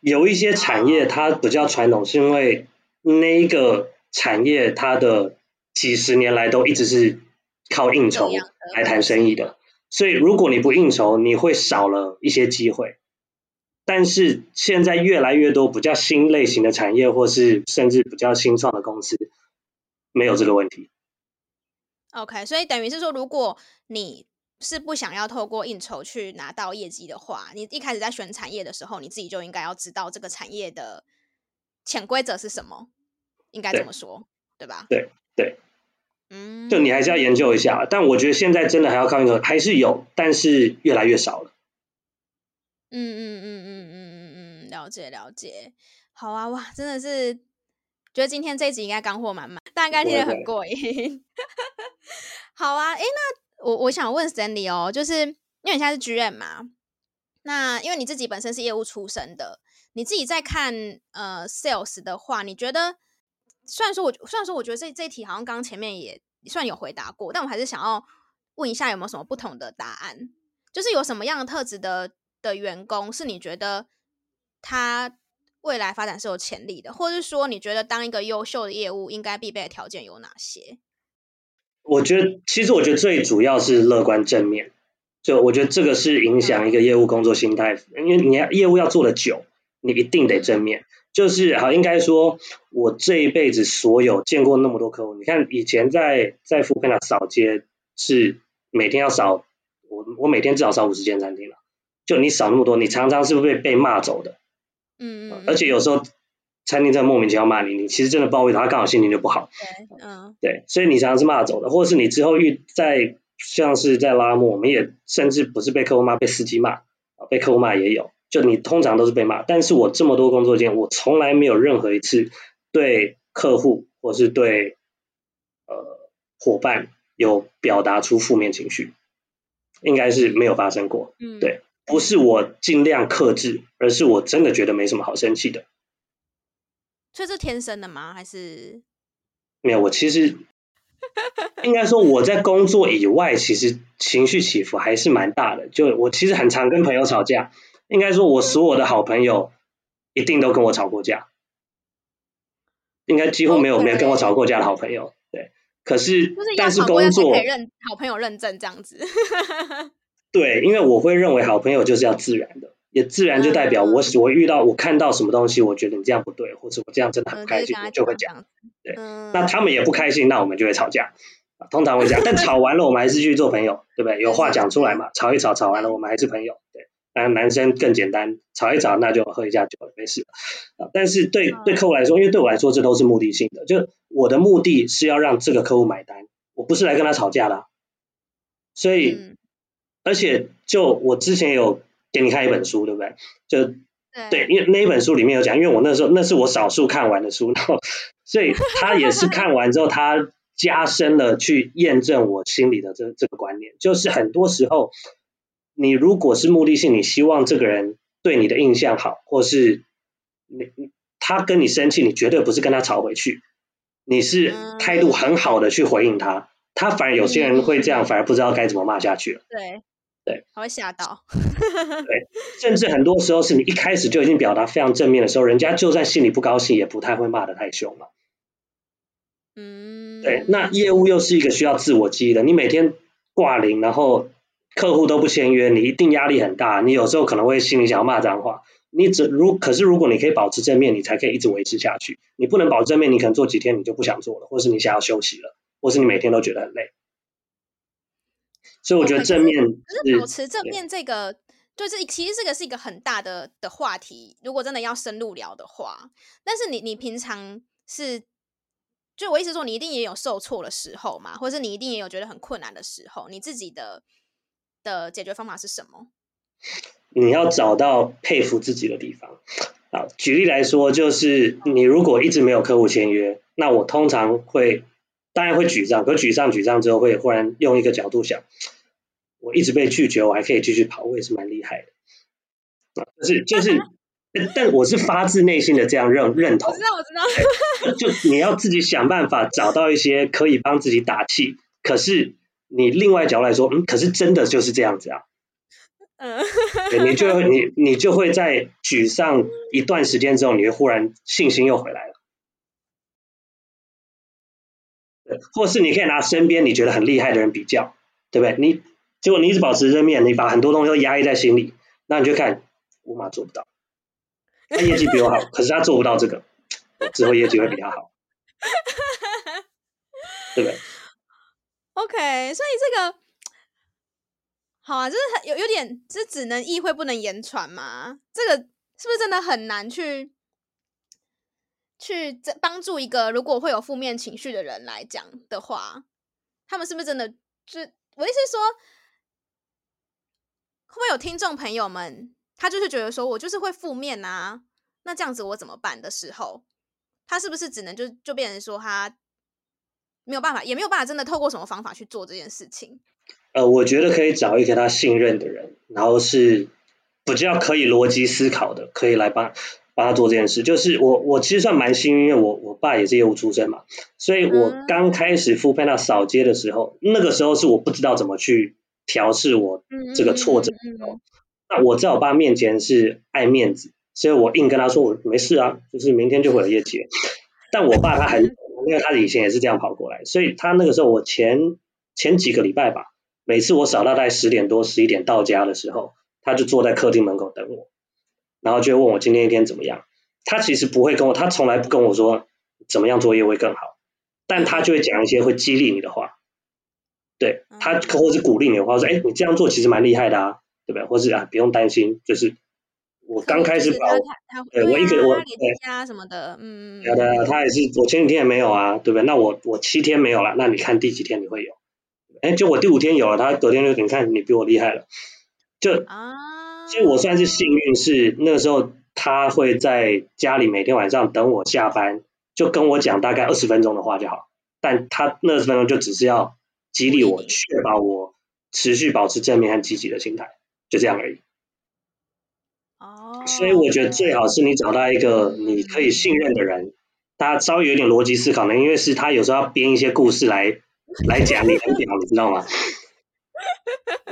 有一些产业它比较传统，是因为那一个产业它的几十年来都一直是靠应酬来谈生意的，所以如果你不应酬，你会少了一些机会。但是现在越来越多比较新类型的产业，或是甚至比较新创的公司，没有这个问题。OK，所以等于是说，如果你是不想要透过应酬去拿到业绩的话，你一开始在选产业的时候，你自己就应该要知道这个产业的潜规则是什么，应该怎么说，对，对吧？对对，嗯，就你还是要研究一下，但我觉得现在真的还要靠应酬，还是有，但是越来越少了。嗯嗯嗯嗯嗯嗯嗯，了解了解，好啊哇，真的是觉得今天这一集应该干货满满，大家听得很过瘾。好啊，哎那。我我想问 Stanley 哦，就是因为你现在是 GM 嘛，那因为你自己本身是业务出身的，你自己在看呃 Sales 的话，你觉得虽然说我虽然说我觉得这这一题好像刚刚前面也算有回答过，但我还是想要问一下有没有什么不同的答案，就是有什么样的特质的的员工是你觉得他未来发展是有潜力的，或者是说你觉得当一个优秀的业务应该必备的条件有哪些？我觉得，其实我觉得最主要是乐观正面，就我觉得这个是影响一个业务工作心态，因为你要业务要做的久，你一定得正面。就是好，应该说，我这一辈子所有见过那么多客户，你看以前在在 foodpanda 扫街是每天要扫，我我每天至少扫五十间餐厅了，就你扫那么多，你常常是不是被被骂走的？嗯嗯，而且有时候。餐厅在莫名其妙骂你，你其实真的不知道为什么，他刚好心情就不好。对，嗯，对，所以你常常是骂走的，或者是你之后遇在像是在拉莫，我们也甚至不是被客户骂，被司机骂，被客户骂也有，就你通常都是被骂。但是我这么多工作经验，我从来没有任何一次对客户或是对呃伙伴有表达出负面情绪，应该是没有发生过。嗯，对，不是我尽量克制，而是我真的觉得没什么好生气的。这是天生的吗？还是没有？我其实 应该说，我在工作以外，其实情绪起伏还是蛮大的。就我其实很常跟朋友吵架，应该说，我所有的好朋友一定都跟我吵过架，应该几乎没有没有跟我吵过架的好朋友。对，可是但是工作认好朋友认证这样子。对，因为我会认为好朋友就是要自然的。也自然就代表我我遇到我看到什么东西，我觉得你这样不对，或者我这样真的很不开心，我就会讲。对，那他们也不开心，那我们就会吵架。通常会这样，但吵完了我们还是去做朋友，对不对？有话讲出来嘛，吵一吵，吵完了我们还是朋友。对，男男生更简单，吵一吵那就喝一下酒没事啊。但是对对客户来说，因为对我来说这都是目的性的，就我的目的是要让这个客户买单，我不是来跟他吵架的。所以，嗯、而且就我之前有给你看一本书，对不对？就对，对，因为那一本书里面有讲，因为我那时候那是我少数看完的书，然后所以他也是看完之后，他加深了去验证我心里的这这个观念，就是很多时候，你如果是目的性，你希望这个人对你的印象好，或是你他跟你生气，你绝对不是跟他吵回去，你是态度很好的去回应他。他反而有些人会这样，反而不知道该怎么骂下去了。对对，他会吓到。对，甚至很多时候是你一开始就已经表达非常正面的时候，人家就算心里不高兴，也不太会骂的太凶了。嗯。对，那业务又是一个需要自我激励的，你每天挂零，然后客户都不签约，你一定压力很大。你有时候可能会心里想要骂脏话。你只如可是如果你可以保持正面，你才可以一直维持下去。你不能保持正面，你可能做几天你就不想做了，或是你想要休息了。或是你每天都觉得很累，所以我觉得正面是，可是保持正面这个，就是其实这个是一个很大的的话题。如果真的要深入聊的话，但是你你平常是，就我意思说，你一定也有受挫的时候嘛，或是你一定也有觉得很困难的时候，你自己的的解决方法是什么？你要找到佩服自己的地方。好，举例来说，就是你如果一直没有客户签约，那我通常会。当然会沮丧，可沮丧沮丧之后，会忽然用一个角度想，我一直被拒绝，我还可以继续跑，我也是蛮厉害的。啊，就是就是，但我是发自内心的这样认认同。我知道，我知道。就你要自己想办法找到一些可以帮自己打气，可是你另外角度来说，嗯，可是真的就是这样子啊。嗯。你就会你 你就会在沮丧一段时间之后，你会忽然信心又回来了。或是你可以拿身边你觉得很厉害的人比较，对不对？你结果你一直保持正面，你把很多东西都压抑在心里，那你就看我妈做不到，他业绩比我好，可是他做不到这个，之后业绩会比他好，对不对？OK，所以这个好啊，就是有有点，这只能意会不能言传嘛？这个是不是真的很难去？去帮助一个如果会有负面情绪的人来讲的话，他们是不是真的？就我意思是说，会不会有听众朋友们，他就是觉得说我就是会负面啊，那这样子我怎么办的时候，他是不是只能就就变成说他没有办法，也没有办法真的透过什么方法去做这件事情？呃，我觉得可以找一个他信任的人，然后是比较可以逻辑思考的，可以来帮。帮他做这件事，就是我我其实算蛮幸运，因为我我爸也是业务出身嘛，所以我刚开始 foodpanda 扫街的时候，那个时候是我不知道怎么去调试我这个挫折。那我在我爸面前是爱面子，所以我硬跟他说我没事啊，就是明天就会有业绩。但我爸他很，因为他以前也是这样跑过来，所以他那个时候我前前几个礼拜吧，每次我扫到大概十点多十一点到家的时候，他就坐在客厅门口等我。然后就问我今天一天怎么样，他其实不会跟我，他从来不跟我说怎么样作业会更好，但他就会讲一些会激励你的话，对他或是鼓励你的话，说哎你这样做其实蛮厉害的啊，对不对？或是啊不用担心，就是我刚开始跑，对我一个我对啊什么的，嗯，有的他也是我前几天也没有啊，对不对？那我我七天没有了，那你看第几天你会有？哎，就我第五天有了，他隔天就你看你比我厉害了，就啊。所以我算是幸运，是那个时候他会在家里每天晚上等我下班，就跟我讲大概二十分钟的话就好。但他那二十分钟就只是要激励我，确保我持续保持正面和积极的心态，就这样而已。哦。所以我觉得最好是你找到一个你可以信任的人，他稍微有点逻辑思考呢，因为是他有时候要编一些故事来来讲你很屌，你知道吗？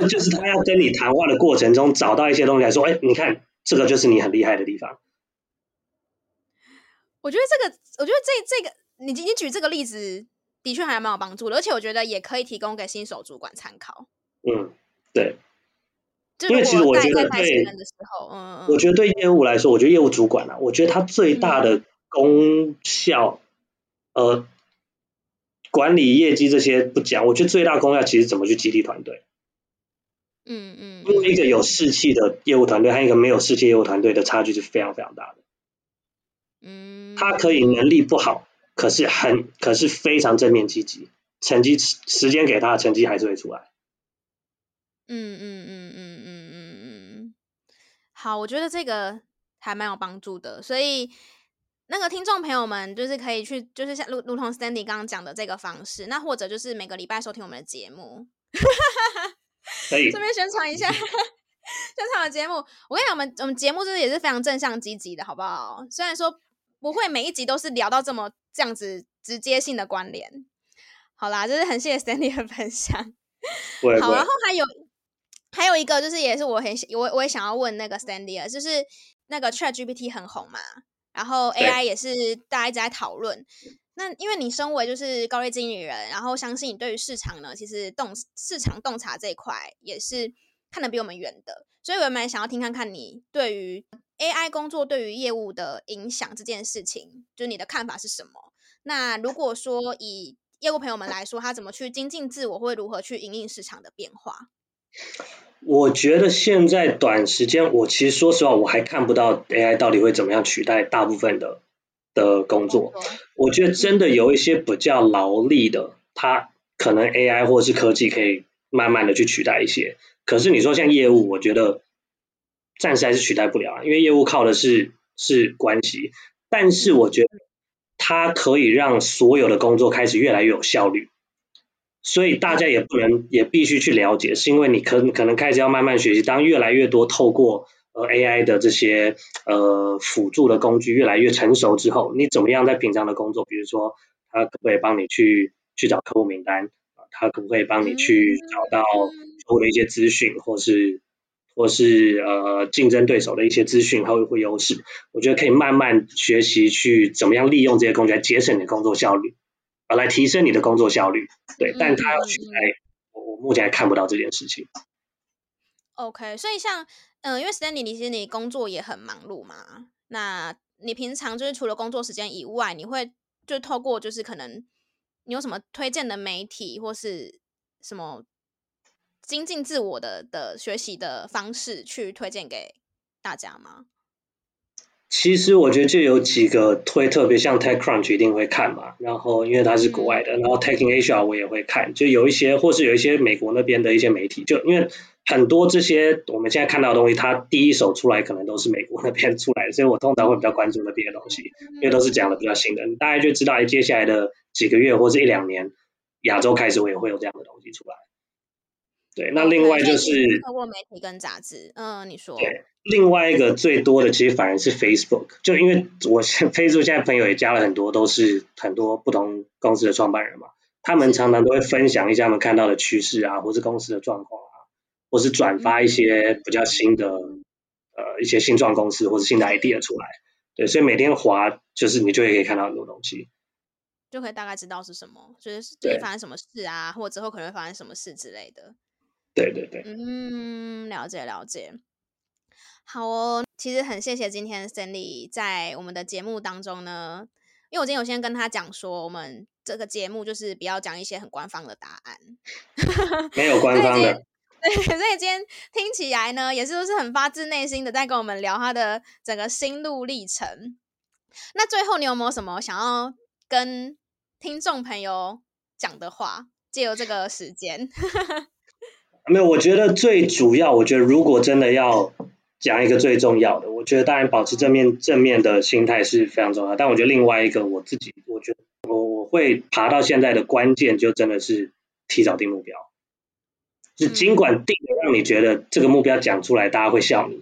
就是他要跟你谈话的过程中找到一些东西来说，哎，你看这个就是你很厉害的地方。我觉得这个，我觉得这这个，你你举这个例子的确还蛮有帮助的，而且我觉得也可以提供给新手主管参考。嗯，对。因为其实我觉得对，嗯，我觉得对业务来说，我觉得业务主管啊，我觉得他最大的功效，嗯、呃，管理业绩这些不讲，我觉得最大功效其实怎么去激励团队。嗯嗯，因为一个有士气的业务团队和一个没有士气业务团队的差距是非常非常大的。嗯，他可以能力不好，可是很可是非常正面积极，成绩时间给他的成绩还是会出来。嗯嗯嗯嗯嗯嗯嗯，好，我觉得这个还蛮有帮助的，所以那个听众朋友们就是可以去，就是像如如同 Stanley 刚刚讲的这个方式，那或者就是每个礼拜收听我们的节目，顺便宣传一下 宣传的节目。我跟你讲，我们我们节目就是也是非常正向积极的，好不好？虽然说。不会每一集都是聊到这么这样子直接性的关联。好啦，就是很谢谢 Stanley 的分享。好，然后还有还有一个就是也是我很我我也想要问那个 Stanley 就是那个 ChatGPT 很红嘛，然后 AI 也是大家一直在讨论。那因为你身为就是高阶经理人，然后相信你对于市场呢，其实洞市场洞察这一块也是看得比我们远的，所以我蛮想要听看看你对于。AI 工作对于业务的影响这件事情，就是你的看法是什么？那如果说以业务朋友们来说，他怎么去精进自我，会如何去引领市场的变化？我觉得现在短时间，我其实说实话，我还看不到 AI 到底会怎么样取代大部分的的工作。我觉得真的有一些比较劳力的，它可能 AI 或是科技可以慢慢的去取代一些。可是你说像业务，我觉得。暂时还是取代不了，因为业务靠的是是关系，但是我觉得它可以让所有的工作开始越来越有效率，所以大家也不能也必须去了解，是因为你可可能开始要慢慢学习，当越来越多透过呃 AI 的这些呃辅助的工具越来越成熟之后，你怎么样在平常的工作，比如说它可不可以帮你去去找客户名单啊，它可不可以帮你去找到客户的一些资讯，或是。或是呃竞争对手的一些资讯和会优势，我觉得可以慢慢学习去怎么样利用这些工具来节省你的工作效率，啊，来提升你的工作效率。对，但他要取代，我我目前还看不到这件事情。OK，所以像嗯、呃，因为 Stanley，你其实你工作也很忙碌嘛，那你平常就是除了工作时间以外，你会就透过就是可能你有什么推荐的媒体或是什么？精进自我的的学习的方式去推荐给大家吗？其实我觉得就有几个推，特别像 TechCrunch 一定会看嘛，然后因为它是国外的，嗯、然后 TechInAsia 我也会看，就有一些或是有一些美国那边的一些媒体，就因为很多这些我们现在看到的东西，它第一手出来可能都是美国那边出来的，所以我通常会比较关注那边的东西，因为都是讲的比较新的，你大概就知道接下来的几个月或是一两年，亚洲开始我也会有这样的东西出来。对，那另外就是透过媒体跟杂志，嗯，你说。对，另外一个最多的其实反而是 Facebook，就因为我 Facebook 现在朋友也加了很多，都是很多不同公司的创办人嘛，他们常常都会分享一下他们看到的趋势啊，或是公司的状况啊，或是转发一些比较新的、嗯、呃一些新创公司或是新的 idea 出来，对，所以每天滑就是你就会可以看到很多东西，就可以大概知道是什么，就是最近发生什么事啊，或者之后可能会发生什么事之类的。对对对，嗯，了解了解，好哦。其实很谢谢今天 Stanley 在我们的节目当中呢，因为我今天有先跟他讲说，我们这个节目就是不要讲一些很官方的答案，没有官方的。对，所以今天听起来呢，也是都是很发自内心的在跟我们聊他的整个心路历程。那最后你有没有什么想要跟听众朋友讲的话？借由这个时间。没有，我觉得最主要，我觉得如果真的要讲一个最重要的，我觉得当然保持正面正面的心态是非常重要。但我觉得另外一个，我自己我觉得我我会爬到现在的关键，就真的是提早定目标。是尽管定的让你觉得这个目标讲出来大家会笑你，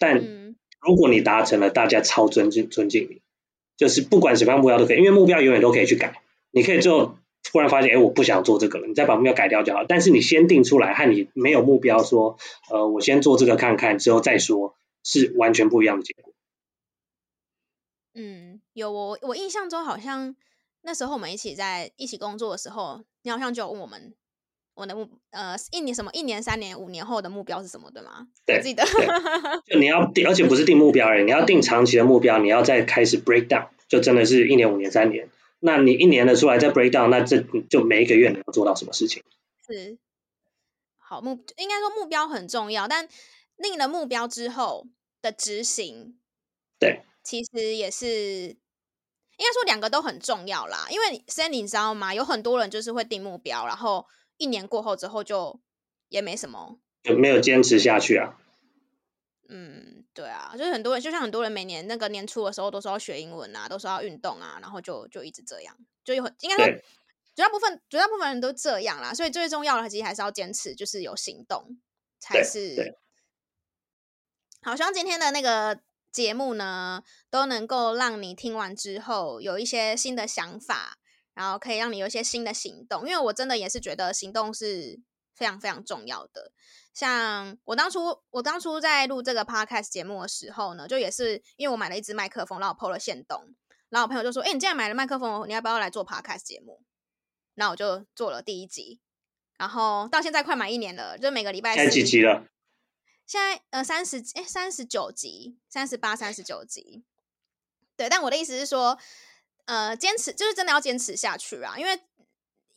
但如果你达成了，大家超尊敬尊敬你。就是不管什么样目标都可以，因为目标永远都可以去改，你可以做。突然发现，哎，我不想做这个了，你再把目标改掉就好。但是你先定出来，和你没有目标说，呃，我先做这个看看，之后再说，是完全不一样的结果。嗯，有我我印象中好像那时候我们一起在一起工作的时候，你好像就有问我们，我的目呃一年什么一年、三年、五年后的目标是什么，对吗？对，我记得。就你要定，而且不是定目标而已，你要定长期的目标，你要再开始 break down，就真的是一年、五年、三年。那你一年的出来再 break down，那这就每一个月你要做到什么事情？是，好目，应该说目标很重要，但定了目标之后的执行，对，其实也是应该说两个都很重要啦。因为 Sandy 你知道吗？有很多人就是会定目标，然后一年过后之后就也没什么，就没有坚持下去啊。嗯，对啊，就是很多人，就像很多人每年那个年初的时候都说要学英文啊，都说要运动啊，然后就就一直这样，就有应该说。绝大部分，绝大部分人都这样啦，所以最重要的其实还是要坚持，就是有行动才是。好，希望今天的那个节目呢，都能够让你听完之后有一些新的想法，然后可以让你有一些新的行动。因为我真的也是觉得行动是非常非常重要的。像我当初，我当初在录这个 podcast 节目的时候呢，就也是因为我买了一支麦克风，然后我 po 了限动，然后我朋友就说：“哎，你既然买了麦克风，你要不要来做 podcast 节目？”那我就做了第一集，然后到现在快满一年了，就每个礼拜四。现在几集了？现在呃三十哎三十九集，三十八三十九集。对，但我的意思是说，呃，坚持就是真的要坚持下去啊，因为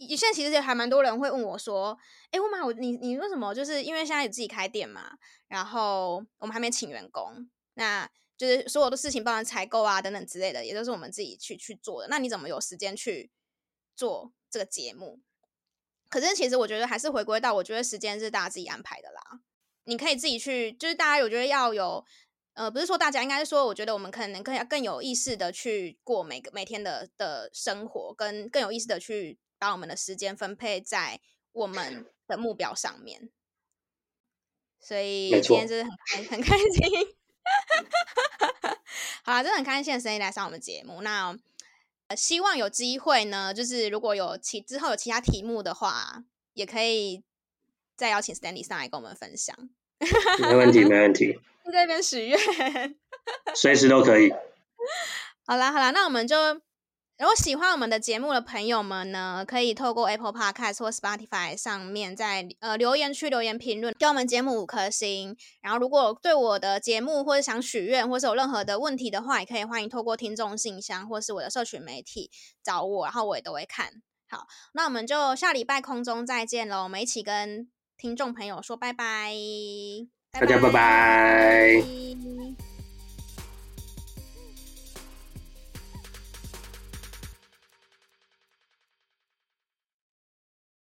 现在其实还蛮多人会问我说，哎，乌马，我你你为什么？就是因为现在有自己开店嘛，然后我们还没请员工，那就是所有的事情，包含采购啊等等之类的，也都是我们自己去去做的。那你怎么有时间去做？这个节目，可是其实我觉得还是回归到，我觉得时间是大家自己安排的啦。你可以自己去，就是大家我觉得要有，呃，不是说大家，应该是说，我觉得我们可能更要更有意识的去过每个每天的的生活，跟更有意识的去把我们的时间分配在我们 的目标上面。所以今天就是很开 很开心，好啦，真的很开心的声音来上我们节目。那。希望有机会呢，就是如果有其之后有其他题目的话，也可以再邀请 Stanley 上来跟我们分享。没问题，没问题。在这边许愿，随时都可以。好啦，好啦，那我们就。如果喜欢我们的节目的朋友们呢，可以透过 Apple Podcast 或 Spotify 上面在呃留言区留言评论，给我们节目五颗星。然后，如果对我的节目或者想许愿，或是有任何的问题的话，也可以欢迎透过听众信箱或是我的社群媒体找我，然后我也都会看。好，那我们就下礼拜空中再见喽，我们一起跟听众朋友说拜拜，大家拜拜。